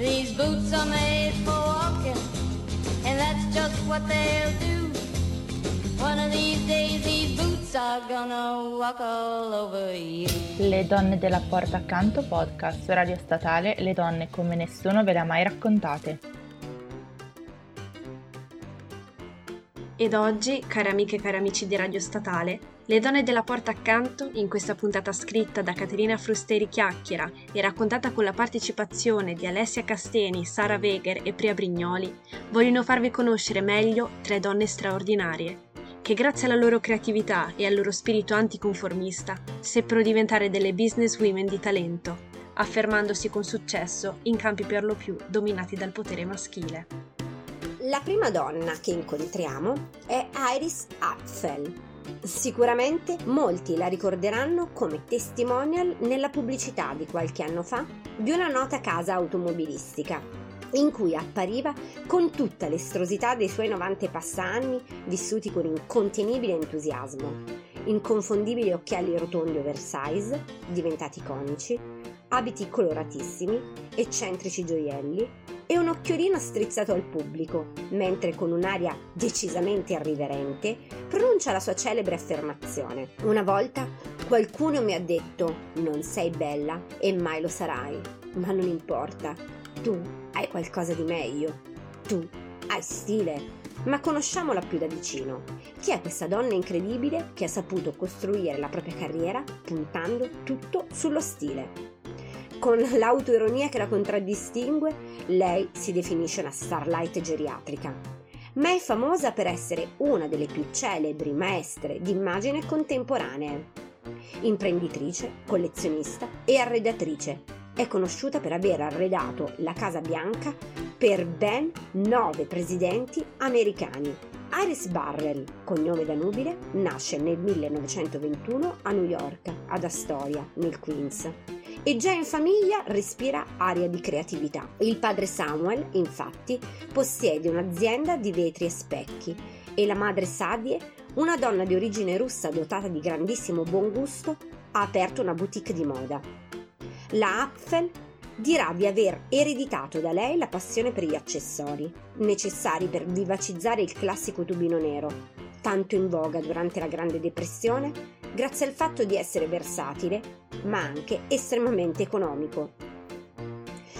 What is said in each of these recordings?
These boots are made for walking, and that's just what they'll do. One of these days these boots are gonna walk all over you. Le donne della porta accanto podcast radio statale Le donne come nessuno ve le ha mai raccontate. Ed oggi, care amiche e cari amici di Radio Statale, le donne della porta accanto, in questa puntata scritta da Caterina Frusteri Chiacchiera e raccontata con la partecipazione di Alessia Casteni, Sara Weger e Priya Brignoli, vogliono farvi conoscere meglio tre donne straordinarie, che grazie alla loro creatività e al loro spirito anticonformista seppero diventare delle business women di talento, affermandosi con successo in campi per lo più dominati dal potere maschile. La prima donna che incontriamo è Iris Apfel. Sicuramente molti la ricorderanno come testimonial nella pubblicità di qualche anno fa di una nota casa automobilistica, in cui appariva con tutta l'estrosità dei suoi 90 passanni vissuti con incontenibile entusiasmo, inconfondibili occhiali rotondi oversize, diventati conici, abiti coloratissimi, eccentrici gioielli e un occhiolino strizzato al pubblico, mentre con un'aria decisamente irriverente pronuncia la sua celebre affermazione. Una volta qualcuno mi ha detto non sei bella e mai lo sarai, ma non importa, tu hai qualcosa di meglio, tu hai stile. Ma conosciamola più da vicino. Chi è questa donna incredibile che ha saputo costruire la propria carriera puntando tutto sullo stile? Con l'autoironia che la contraddistingue, lei si definisce una starlight geriatrica, ma è famosa per essere una delle più celebri maestre d'immagine contemporanee. Imprenditrice, collezionista e arredatrice, è conosciuta per aver arredato la Casa Bianca per ben nove presidenti americani. Iris Barrell, cognome da nubile, nasce nel 1921 a New York, ad Astoria, nel Queens e già in famiglia respira aria di creatività. Il padre Samuel, infatti, possiede un'azienda di vetri e specchi e la madre Sadie, una donna di origine russa dotata di grandissimo buon gusto, ha aperto una boutique di moda. La Apfel dirà di aver ereditato da lei la passione per gli accessori, necessari per vivacizzare il classico tubino nero, tanto in voga durante la Grande Depressione grazie al fatto di essere versatile, ma anche estremamente economico.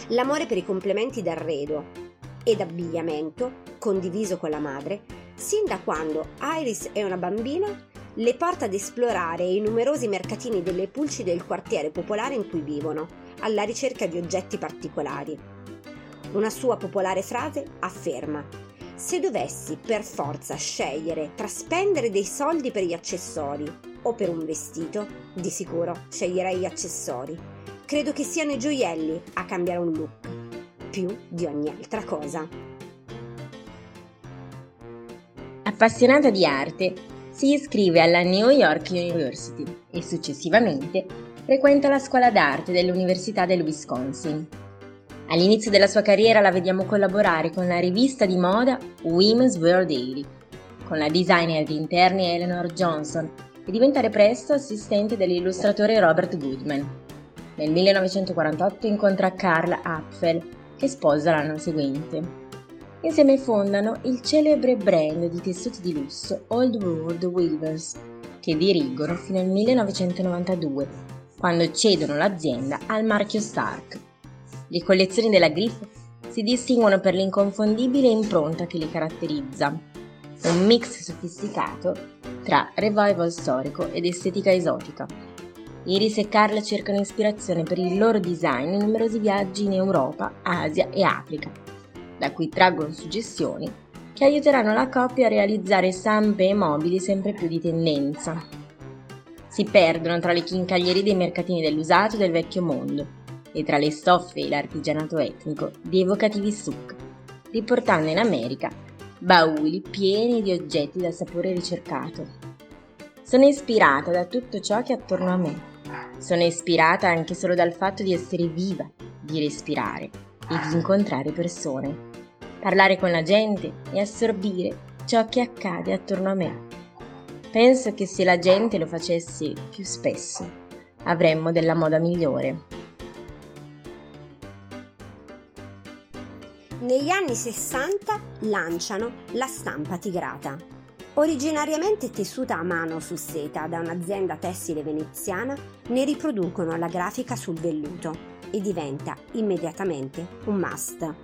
L'amore per i complementi d'arredo ed abbigliamento, condiviso con la madre, sin da quando Iris è una bambina, le porta ad esplorare i numerosi mercatini delle pulci del quartiere popolare in cui vivono, alla ricerca di oggetti particolari. Una sua popolare frase afferma se dovessi per forza scegliere tra spendere dei soldi per gli accessori o per un vestito, di sicuro sceglierei gli accessori. Credo che siano i gioielli a cambiare un look, più di ogni altra cosa. Appassionata di arte, si iscrive alla New York University e successivamente frequenta la scuola d'arte dell'Università del Wisconsin All'inizio della sua carriera la vediamo collaborare con la rivista di moda Women's Wear Daily, con la designer di interni Eleanor Johnson e diventare presto assistente dell'illustratore Robert Goodman. Nel 1948 incontra Carla Apfel, che sposa l'anno seguente. Insieme fondano il celebre brand di tessuti di lusso Old World Weavers, che dirigono fino al 1992, quando cedono l'azienda al marchio Stark. Le collezioni della Griff si distinguono per l'inconfondibile impronta che li caratterizza, un mix sofisticato tra revival storico ed estetica esotica. Iris e Carla cercano ispirazione per il loro design in numerosi viaggi in Europa, Asia e Africa, da cui traggono suggestioni che aiuteranno la coppia a realizzare stampe e mobili sempre più di tendenza. Si perdono tra le chincaglierie dei mercatini dell'usato e del vecchio mondo, e tra le stoffe e l'artigianato etnico di evocativi suk, riportando in America bauli pieni di oggetti dal sapore ricercato. Sono ispirata da tutto ciò che è attorno a me. Sono ispirata anche solo dal fatto di essere viva, di respirare e di incontrare persone. Parlare con la gente e assorbire ciò che accade attorno a me. Penso che se la gente lo facesse più spesso, avremmo della moda migliore. Negli anni 60 lanciano la stampa tigrata. Originariamente tessuta a mano su seta da un'azienda tessile veneziana, ne riproducono la grafica sul velluto e diventa immediatamente un must.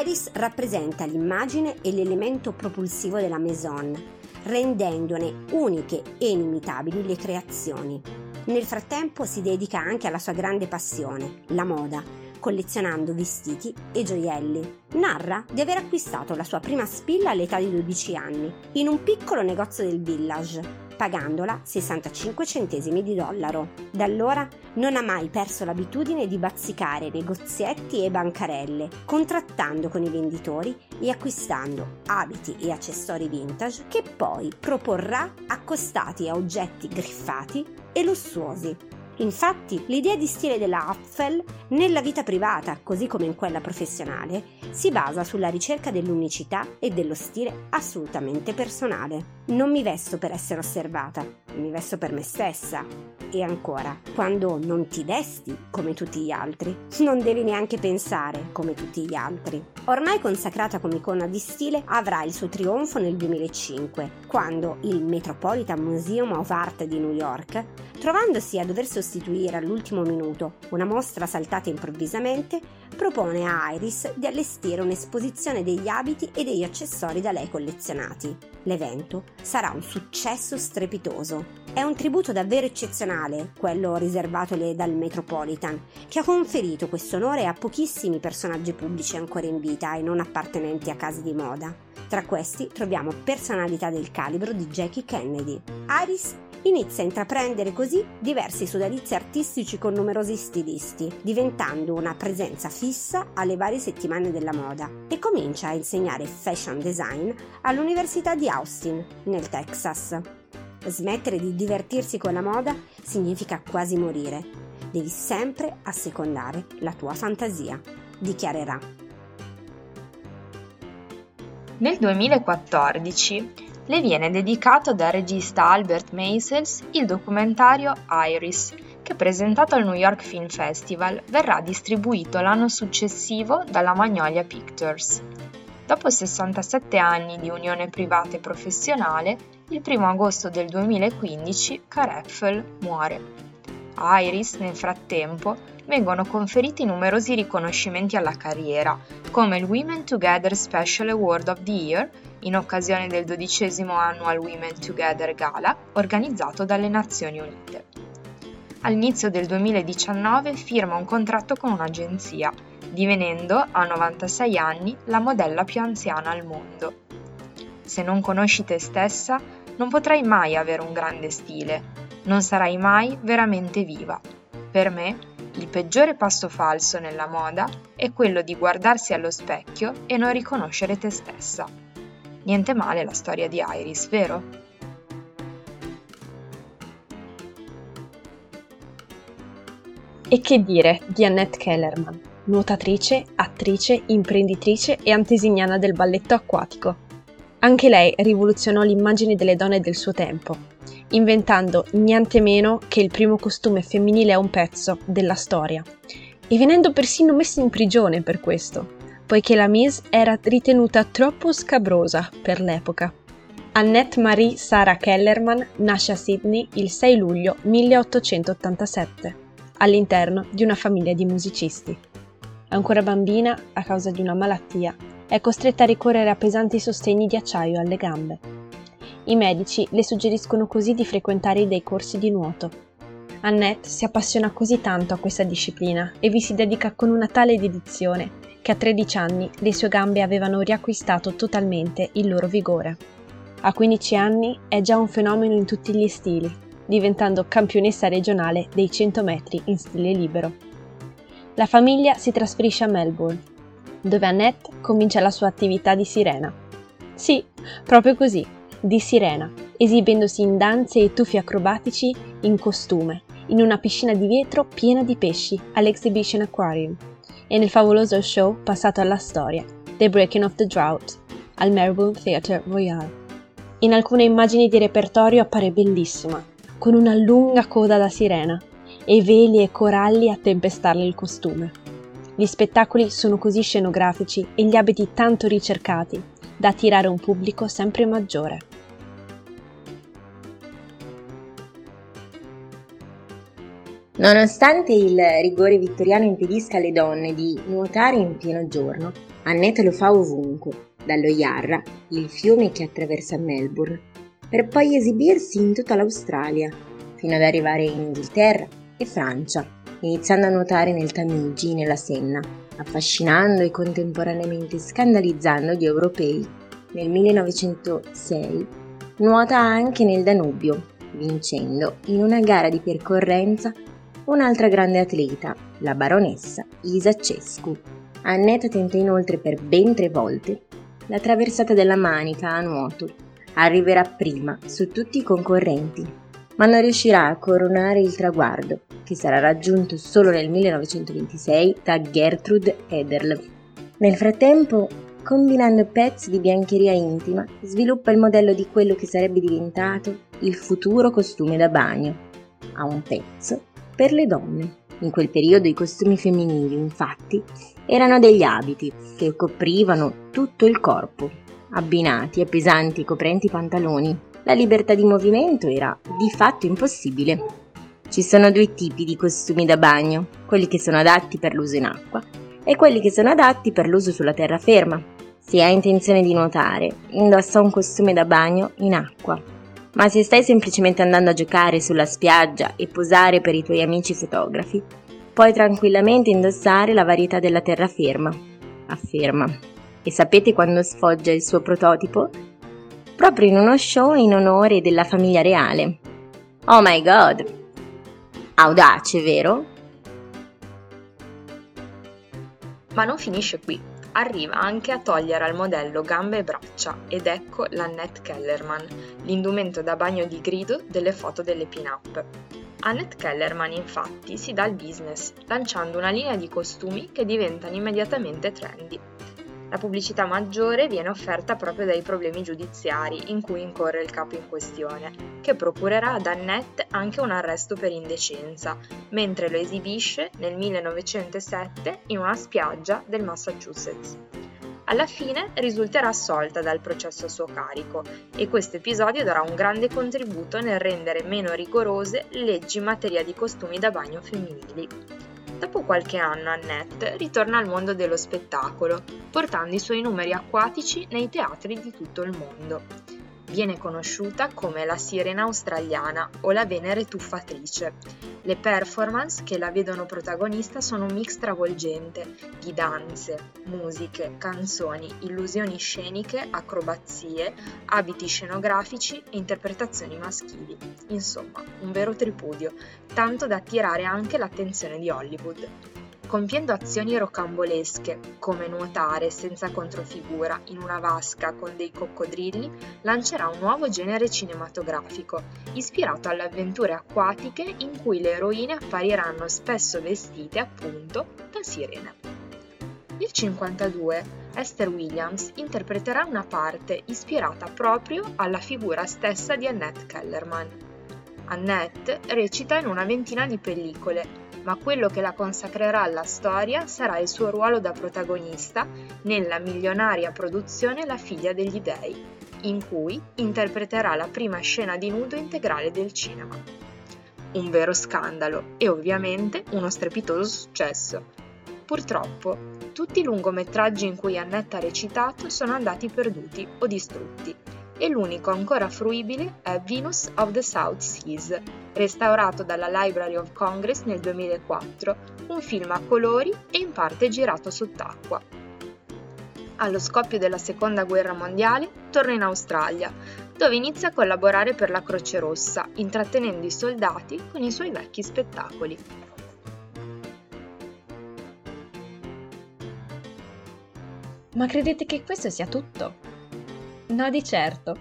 Iris rappresenta l'immagine e l'elemento propulsivo della Maison, rendendone uniche e inimitabili le creazioni. Nel frattempo si dedica anche alla sua grande passione, la moda, collezionando vestiti e gioielli. Narra di aver acquistato la sua prima spilla all'età di 12 anni, in un piccolo negozio del village, pagandola 65 centesimi di dollaro. Da allora non ha mai perso l'abitudine di bazzicare negozietti e bancarelle, contrattando con i venditori e acquistando abiti e accessori vintage che poi proporrà accostati a oggetti griffati e lussuosi. Infatti, l'idea di stile della Apfel nella vita privata, così come in quella professionale, si basa sulla ricerca dell'unicità e dello stile assolutamente personale. Non mi vesto per essere osservata, mi vesto per me stessa. E ancora, quando non ti vesti come tutti gli altri, non devi neanche pensare come tutti gli altri. Ormai consacrata come icona di stile, avrà il suo trionfo nel 2005, quando il Metropolitan Museum of Art di New York, trovandosi a dover sostituire all'ultimo minuto una mostra saltata improvvisamente, propone a Iris di allestire un'esposizione degli abiti e degli accessori da lei collezionati. L'evento sarà un successo strepitoso. È un tributo davvero eccezionale, quello riservatole dal Metropolitan, che ha conferito questo onore a pochissimi personaggi pubblici ancora in vita e non appartenenti a case di moda. Tra questi troviamo personalità del calibro di Jackie Kennedy. Iris inizia a intraprendere così diversi sodalizi artistici con numerosi stilisti, diventando una presenza fissa alle varie settimane della moda e comincia a insegnare fashion design all'Università di Austin, nel Texas. Smettere di divertirsi con la moda significa quasi morire. Devi sempre assecondare la tua fantasia, dichiarerà. Nel 2014 le viene dedicato dal regista Albert Maysles il documentario Iris, che presentato al New York Film Festival verrà distribuito l'anno successivo dalla Magnolia Pictures. Dopo 67 anni di unione privata e professionale, il 1 agosto del 2015 Careffel muore. A Iris, nel frattempo, vengono conferiti numerosi riconoscimenti alla carriera, come il Women Together Special Award of the Year in occasione del dodicesimo Annual Women Together Gala organizzato dalle Nazioni Unite. All'inizio del 2019 firma un contratto con un'agenzia, divenendo a 96 anni la modella più anziana al mondo. Se non conosci te stessa, non potrai mai avere un grande stile, non sarai mai veramente viva. Per me, il peggiore passo falso nella moda è quello di guardarsi allo specchio e non riconoscere te stessa. Niente male la storia di Iris, vero? E che dire di Annette Kellerman, nuotatrice, attrice, imprenditrice e antesignana del balletto acquatico. Anche lei rivoluzionò l'immagine delle donne del suo tempo, inventando niente meno che il primo costume femminile a un pezzo della storia, e venendo persino messa in prigione per questo poiché la Mise era ritenuta troppo scabrosa per l'epoca. Annette Marie Sarah Kellerman nasce a Sydney il 6 luglio 1887, all'interno di una famiglia di musicisti. Ancora bambina, a causa di una malattia, è costretta a ricorrere a pesanti sostegni di acciaio alle gambe. I medici le suggeriscono così di frequentare dei corsi di nuoto. Annette si appassiona così tanto a questa disciplina e vi si dedica con una tale dedizione che a 13 anni le sue gambe avevano riacquistato totalmente il loro vigore. A 15 anni è già un fenomeno in tutti gli stili, diventando campionessa regionale dei 100 metri in stile libero. La famiglia si trasferisce a Melbourne, dove Annette comincia la sua attività di sirena. Sì, proprio così, di sirena, esibendosi in danze e tuffi acrobatici in costume, in una piscina di vetro piena di pesci all'Exhibition Aquarium e nel favoloso show passato alla storia, The Breaking of the Drought, al Melbourne Theatre Royal. In alcune immagini di repertorio appare bellissima, con una lunga coda da sirena e veli e coralli a tempestarle il costume. Gli spettacoli sono così scenografici e gli abiti tanto ricercati da attirare un pubblico sempre maggiore. Nonostante il rigore vittoriano impedisca alle donne di nuotare in pieno giorno, Annette lo fa ovunque, dallo Yarra, il fiume che attraversa Melbourne, per poi esibirsi in tutta l'Australia, fino ad arrivare in Inghilterra e Francia, iniziando a nuotare nel Tamigi, nella Senna, affascinando e contemporaneamente scandalizzando gli europei. Nel 1906 nuota anche nel Danubio, vincendo in una gara di percorrenza un'altra grande atleta, la baronessa Isa Cescu. Annetta tenta inoltre per ben tre volte la traversata della Manica a nuoto. Arriverà prima su tutti i concorrenti, ma non riuscirà a coronare il traguardo, che sarà raggiunto solo nel 1926 da Gertrude Ederle. Nel frattempo, combinando pezzi di biancheria intima, sviluppa il modello di quello che sarebbe diventato il futuro costume da bagno, a un pezzo per le donne. In quel periodo i costumi femminili, infatti, erano degli abiti che coprivano tutto il corpo, abbinati a pesanti coprenti pantaloni. La libertà di movimento era di fatto impossibile. Ci sono due tipi di costumi da bagno, quelli che sono adatti per l'uso in acqua e quelli che sono adatti per l'uso sulla terraferma. Se hai intenzione di nuotare, indossa un costume da bagno in acqua ma se stai semplicemente andando a giocare sulla spiaggia e posare per i tuoi amici fotografi, puoi tranquillamente indossare la varietà della terraferma, afferma. E sapete quando sfoggia il suo prototipo? Proprio in uno show in onore della famiglia reale. Oh my god! Audace, vero? Ma non finisce qui arriva anche a togliere al modello gambe e braccia ed ecco l'Annette Kellerman, l'indumento da bagno di grido delle foto delle pin-up. Annette Kellerman infatti si dà al business, lanciando una linea di costumi che diventano immediatamente trendy. La pubblicità maggiore viene offerta proprio dai problemi giudiziari in cui incorre il capo in questione, che procurerà ad Annette anche un arresto per indecenza, mentre lo esibisce nel 1907 in una spiaggia del Massachusetts. Alla fine risulterà assolta dal processo a suo carico e questo episodio darà un grande contributo nel rendere meno rigorose leggi in materia di costumi da bagno femminili. Dopo qualche anno Annette ritorna al mondo dello spettacolo, portando i suoi numeri acquatici nei teatri di tutto il mondo. Viene conosciuta come la sirena australiana o la Venere tuffatrice. Le performance che la vedono protagonista sono un mix travolgente di danze, musiche, canzoni, illusioni sceniche, acrobazie, abiti scenografici e interpretazioni maschili. Insomma, un vero tripudio, tanto da attirare anche l'attenzione di Hollywood compiendo azioni rocambolesche, come nuotare senza controfigura in una vasca con dei coccodrilli, lancerà un nuovo genere cinematografico, ispirato alle avventure acquatiche in cui le eroine appariranno spesso vestite appunto da sirene. Nel 1952 Esther Williams interpreterà una parte ispirata proprio alla figura stessa di Annette Kellerman. Annette recita in una ventina di pellicole ma quello che la consacrerà alla storia sarà il suo ruolo da protagonista nella milionaria produzione La figlia degli dei, in cui interpreterà la prima scena di nudo integrale del cinema. Un vero scandalo e ovviamente uno strepitoso successo. Purtroppo, tutti i lungometraggi in cui Annette ha recitato sono andati perduti o distrutti e l'unico ancora fruibile è Venus of the South Seas, restaurato dalla Library of Congress nel 2004, un film a colori e in parte girato sott'acqua. Allo scoppio della Seconda Guerra Mondiale torna in Australia, dove inizia a collaborare per la Croce Rossa, intrattenendo i soldati con i suoi vecchi spettacoli. Ma credete che questo sia tutto? No di certo.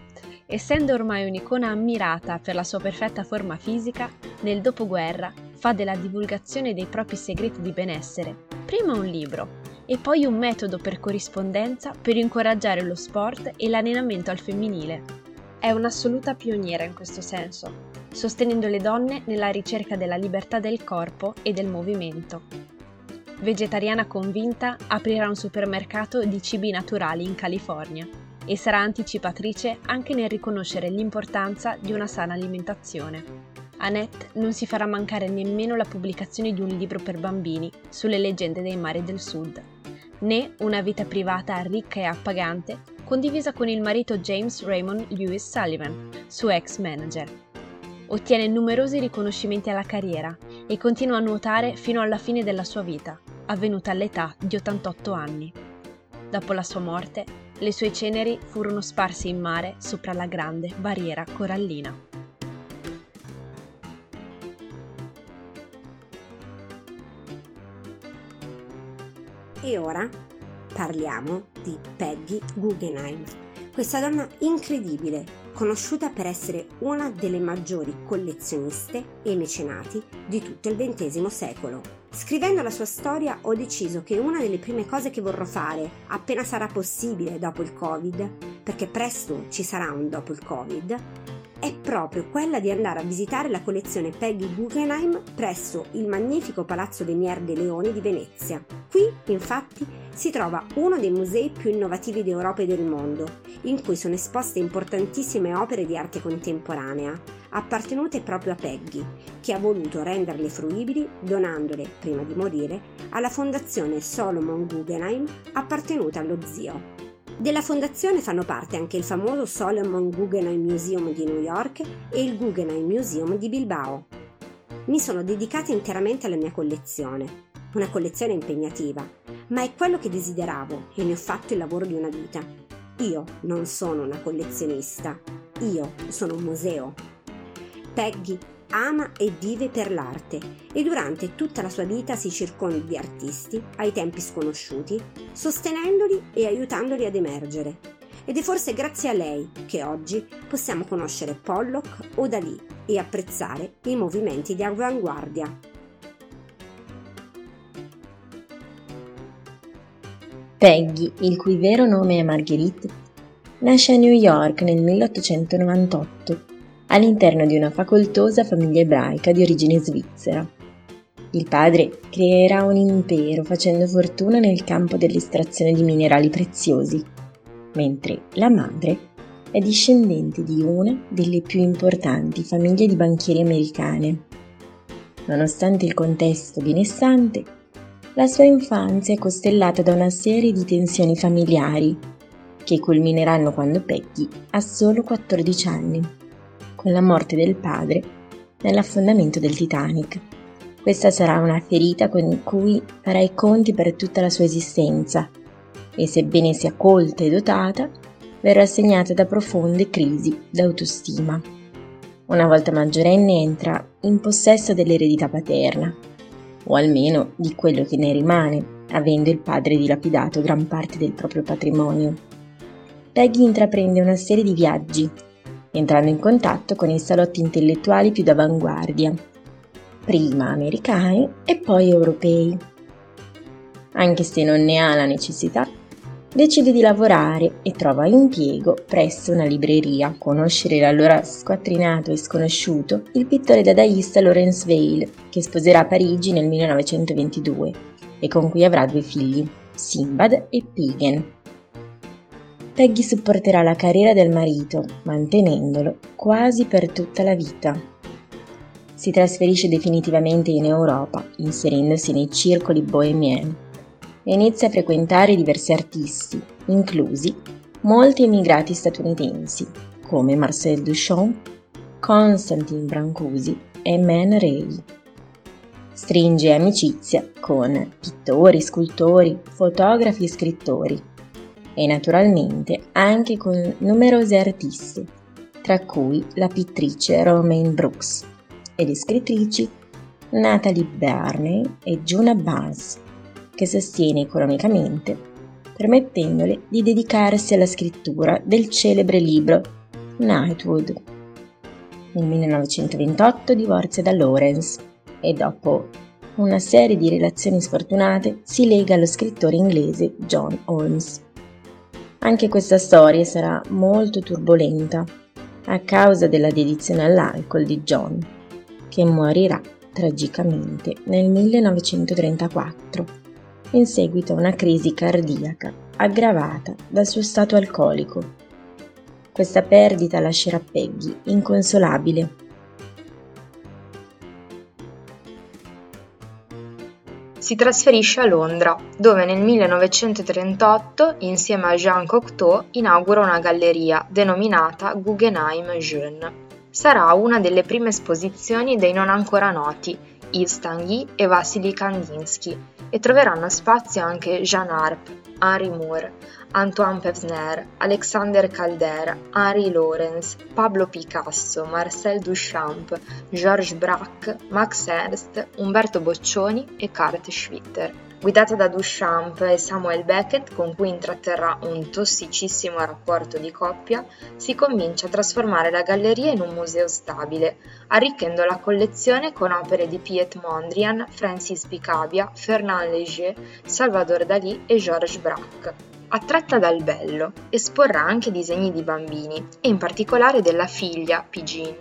Essendo ormai un'icona ammirata per la sua perfetta forma fisica, nel dopoguerra fa della divulgazione dei propri segreti di benessere prima un libro e poi un metodo per corrispondenza per incoraggiare lo sport e l'allenamento al femminile. È un'assoluta pioniera in questo senso, sostenendo le donne nella ricerca della libertà del corpo e del movimento. vegetariana convinta, aprirà un supermercato di cibi naturali in California e sarà anticipatrice anche nel riconoscere l'importanza di una sana alimentazione. Annette non si farà mancare nemmeno la pubblicazione di un libro per bambini sulle leggende dei mari del sud, né una vita privata ricca e appagante condivisa con il marito James Raymond Lewis Sullivan, suo ex manager. Ottiene numerosi riconoscimenti alla carriera e continua a nuotare fino alla fine della sua vita, avvenuta all'età di 88 anni. Dopo la sua morte, le sue ceneri furono sparse in mare sopra la grande barriera corallina. E ora parliamo di Peggy Guggenheim, questa donna incredibile, conosciuta per essere una delle maggiori collezioniste e mecenati di tutto il XX secolo. Scrivendo la sua storia ho deciso che una delle prime cose che vorrò fare, appena sarà possibile dopo il Covid, perché presto ci sarà un dopo il Covid, è proprio quella di andare a visitare la collezione Peggy Guggenheim presso il magnifico Palazzo Venier dei Leoni di Venezia. Qui, infatti, si trova uno dei musei più innovativi d'Europa e del mondo, in cui sono esposte importantissime opere di arte contemporanea, appartenute proprio a Peggy, che ha voluto renderle fruibili donandole, prima di morire, alla fondazione Solomon Guggenheim appartenuta allo zio. Della fondazione fanno parte anche il famoso Solomon Guggenheim Museum di New York e il Guggenheim Museum di Bilbao. Mi sono dedicata interamente alla mia collezione, una collezione impegnativa, ma è quello che desideravo e ne ho fatto il lavoro di una vita. Io non sono una collezionista, io sono un museo. Peggy ama e vive per l'arte e durante tutta la sua vita si circonda di artisti ai tempi sconosciuti, sostenendoli e aiutandoli ad emergere. Ed è forse grazie a lei che oggi possiamo conoscere Pollock o Dalì e apprezzare i movimenti di avanguardia. Peggy, il cui vero nome è Marguerite, nasce a New York nel 1898 all'interno di una facoltosa famiglia ebraica di origine svizzera. Il padre creerà un impero facendo fortuna nel campo dell'estrazione di minerali preziosi, mentre la madre è discendente di una delle più importanti famiglie di banchieri americane. Nonostante il contesto benestante, la sua infanzia è costellata da una serie di tensioni familiari che culmineranno quando Peggy ha solo 14 anni con la morte del padre nell'affondamento del Titanic. Questa sarà una ferita con cui farà i conti per tutta la sua esistenza e sebbene sia colta e dotata, verrà segnata da profonde crisi d'autostima. Una volta maggiorenne entra in possesso dell'eredità paterna, o almeno di quello che ne rimane, avendo il padre dilapidato gran parte del proprio patrimonio. Peggy intraprende una serie di viaggi entrando in contatto con i salotti intellettuali più d'avanguardia, prima americani e poi europei. Anche se non ne ha la necessità, decide di lavorare e trova impiego presso una libreria. Conoscere l'allora squattrinato e sconosciuto il pittore dadaista Lawrence Vail, che sposerà a Parigi nel 1922 e con cui avrà due figli, Simbad e Pigen. Peggy supporterà la carriera del marito, mantenendolo quasi per tutta la vita. Si trasferisce definitivamente in Europa, inserendosi nei circoli bohemien, e inizia a frequentare diversi artisti, inclusi molti emigrati statunitensi, come Marcel Duchamp, Constantin Brancusi e Man Ray. Stringe amicizia con pittori, scultori, fotografi e scrittori e naturalmente anche con numerose artiste, tra cui la pittrice Romaine Brooks e le scrittrici Natalie Barney e Juna Buzz, che sostiene economicamente, permettendole di dedicarsi alla scrittura del celebre libro Nightwood. Nel 1928 divorzia da Lawrence e dopo una serie di relazioni sfortunate si lega allo scrittore inglese John Holmes. Anche questa storia sarà molto turbolenta a causa della dedizione all'alcol di John, che morirà tragicamente nel 1934. in seguito a una crisi cardiaca aggravata dal suo stato alcolico. Questa perdita lascerà Peggy inconsolabile. Si trasferisce a Londra, dove nel 1938, insieme a Jean Cocteau, inaugura una galleria denominata Guggenheim Jeune. Sarà una delle prime esposizioni dei non ancora noti Yves Tanguy e Vassili Kandinsky e troveranno spazio anche Jean Arp, Henri Moore, Antoine Pevsner, Alexander Calder, Henri Lawrence, Pablo Picasso, Marcel Duchamp, Georges Braque, Max Ernst, Umberto Boccioni e Kurt Schwitter. Guidata da Duchamp e Samuel Beckett, con cui intratterrà un tossicissimo rapporto di coppia, si convince a trasformare la galleria in un museo stabile, arricchendo la collezione con opere di Piet Mondrian, Francis Picabia, Fernand Léger, Salvador Dalí e Georges Braque. Attratta dal bello, esporrà anche disegni di bambini e in particolare della figlia, Pigin,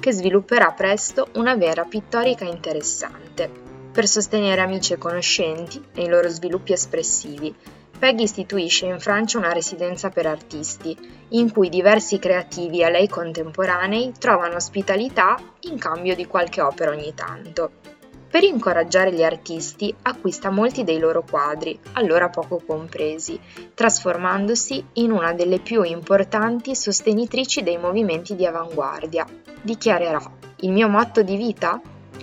che svilupperà presto una vera pittorica interessante. Per sostenere amici e conoscenti nei loro sviluppi espressivi, Peggy istituisce in Francia una residenza per artisti, in cui diversi creativi a lei contemporanei trovano ospitalità in cambio di qualche opera ogni tanto. Per incoraggiare gli artisti acquista molti dei loro quadri, allora poco compresi, trasformandosi in una delle più importanti sostenitrici dei movimenti di avanguardia. Dichiarerà: Il mio motto di vita?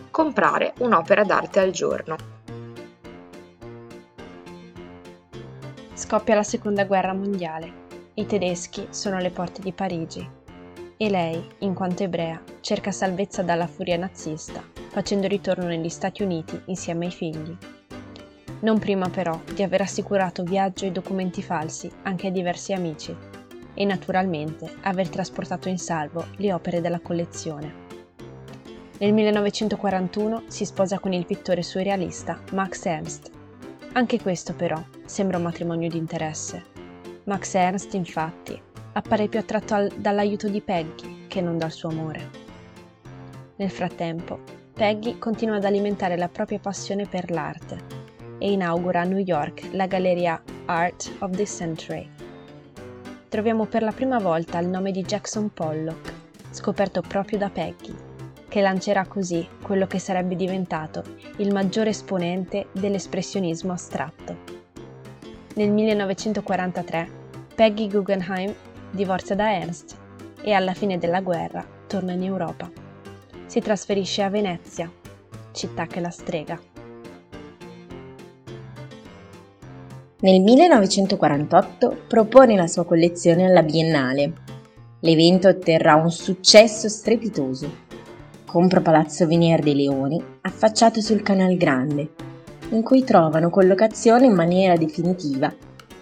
Comprare un'opera d'arte al giorno. Scoppia la seconda guerra mondiale. I tedeschi sono alle porte di Parigi. E lei, in quanto ebrea, cerca salvezza dalla furia nazista facendo ritorno negli Stati Uniti insieme ai figli. Non prima però di aver assicurato viaggio e documenti falsi anche a diversi amici e naturalmente aver trasportato in salvo le opere della collezione. Nel 1941 si sposa con il pittore surrealista Max Ernst. Anche questo però sembra un matrimonio di interesse. Max Ernst infatti appare più attratto al, dall'aiuto di Peggy che non dal suo amore. Nel frattempo Peggy continua ad alimentare la propria passione per l'arte e inaugura a New York la galleria Art of the Century. Troviamo per la prima volta il nome di Jackson Pollock, scoperto proprio da Peggy, che lancerà così quello che sarebbe diventato il maggiore esponente dell'espressionismo astratto. Nel 1943 Peggy Guggenheim divorzia da Ernst e alla fine della guerra torna in Europa si trasferisce a Venezia, città che la strega. Nel 1948 propone la sua collezione alla Biennale. L'evento otterrà un successo strepitoso. Compra Palazzo Venier dei Leoni, affacciato sul Canal Grande, in cui trovano collocazione in maniera definitiva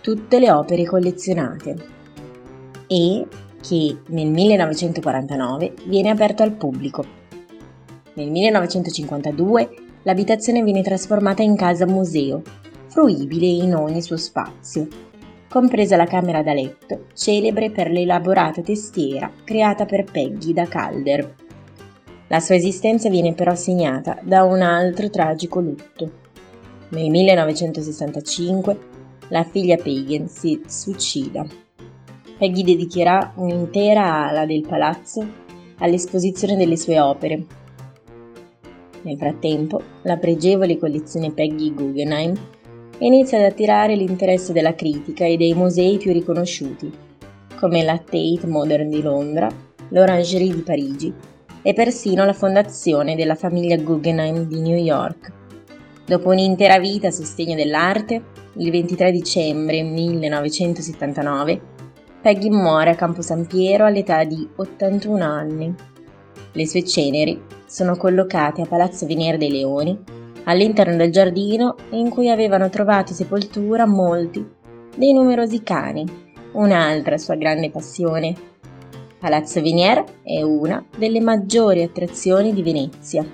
tutte le opere collezionate e che nel 1949 viene aperto al pubblico nel 1952 l'abitazione viene trasformata in casa museo, fruibile in ogni suo spazio, compresa la camera da letto, celebre per l'elaborata testiera creata per Peggy da Calder. La sua esistenza viene però segnata da un altro tragico lutto. Nel 1965 la figlia Pagan si suicida. Peggy dedicherà un'intera ala del palazzo all'esposizione delle sue opere, nel frattempo, la pregevole collezione Peggy Guggenheim inizia ad attirare l'interesse della critica e dei musei più riconosciuti, come la Tate Modern di Londra, l'Orangerie di Parigi e persino la fondazione della famiglia Guggenheim di New York. Dopo un'intera vita a sostegno dell'arte, il 23 dicembre 1979, Peggy muore a Campo San Piero all'età di 81 anni. Le sue ceneri sono collocate a Palazzo Venier dei Leoni, all'interno del giardino in cui avevano trovato sepoltura molti dei numerosi cani, un'altra sua grande passione. Palazzo Venier è una delle maggiori attrazioni di Venezia.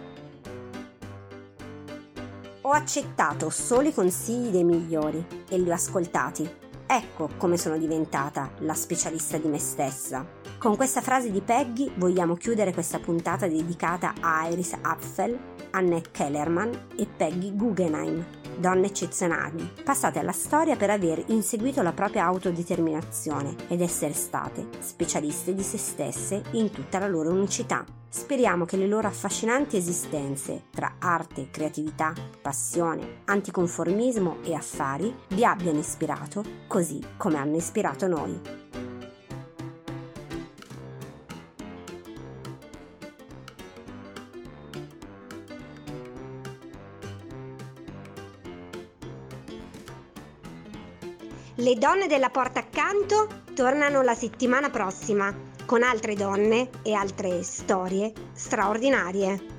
Ho accettato solo i consigli dei migliori e li ho ascoltati. Ecco come sono diventata la specialista di me stessa. Con questa frase di Peggy vogliamo chiudere questa puntata dedicata a Iris Apfel, Anne Kellerman e Peggy Guggenheim. Donne eccezionali, passate alla storia per aver inseguito la propria autodeterminazione ed essere state specialiste di se stesse in tutta la loro unicità. Speriamo che le loro affascinanti esistenze tra arte, creatività, passione, anticonformismo e affari vi abbiano ispirato così come hanno ispirato noi. Le donne della porta accanto tornano la settimana prossima con altre donne e altre storie straordinarie.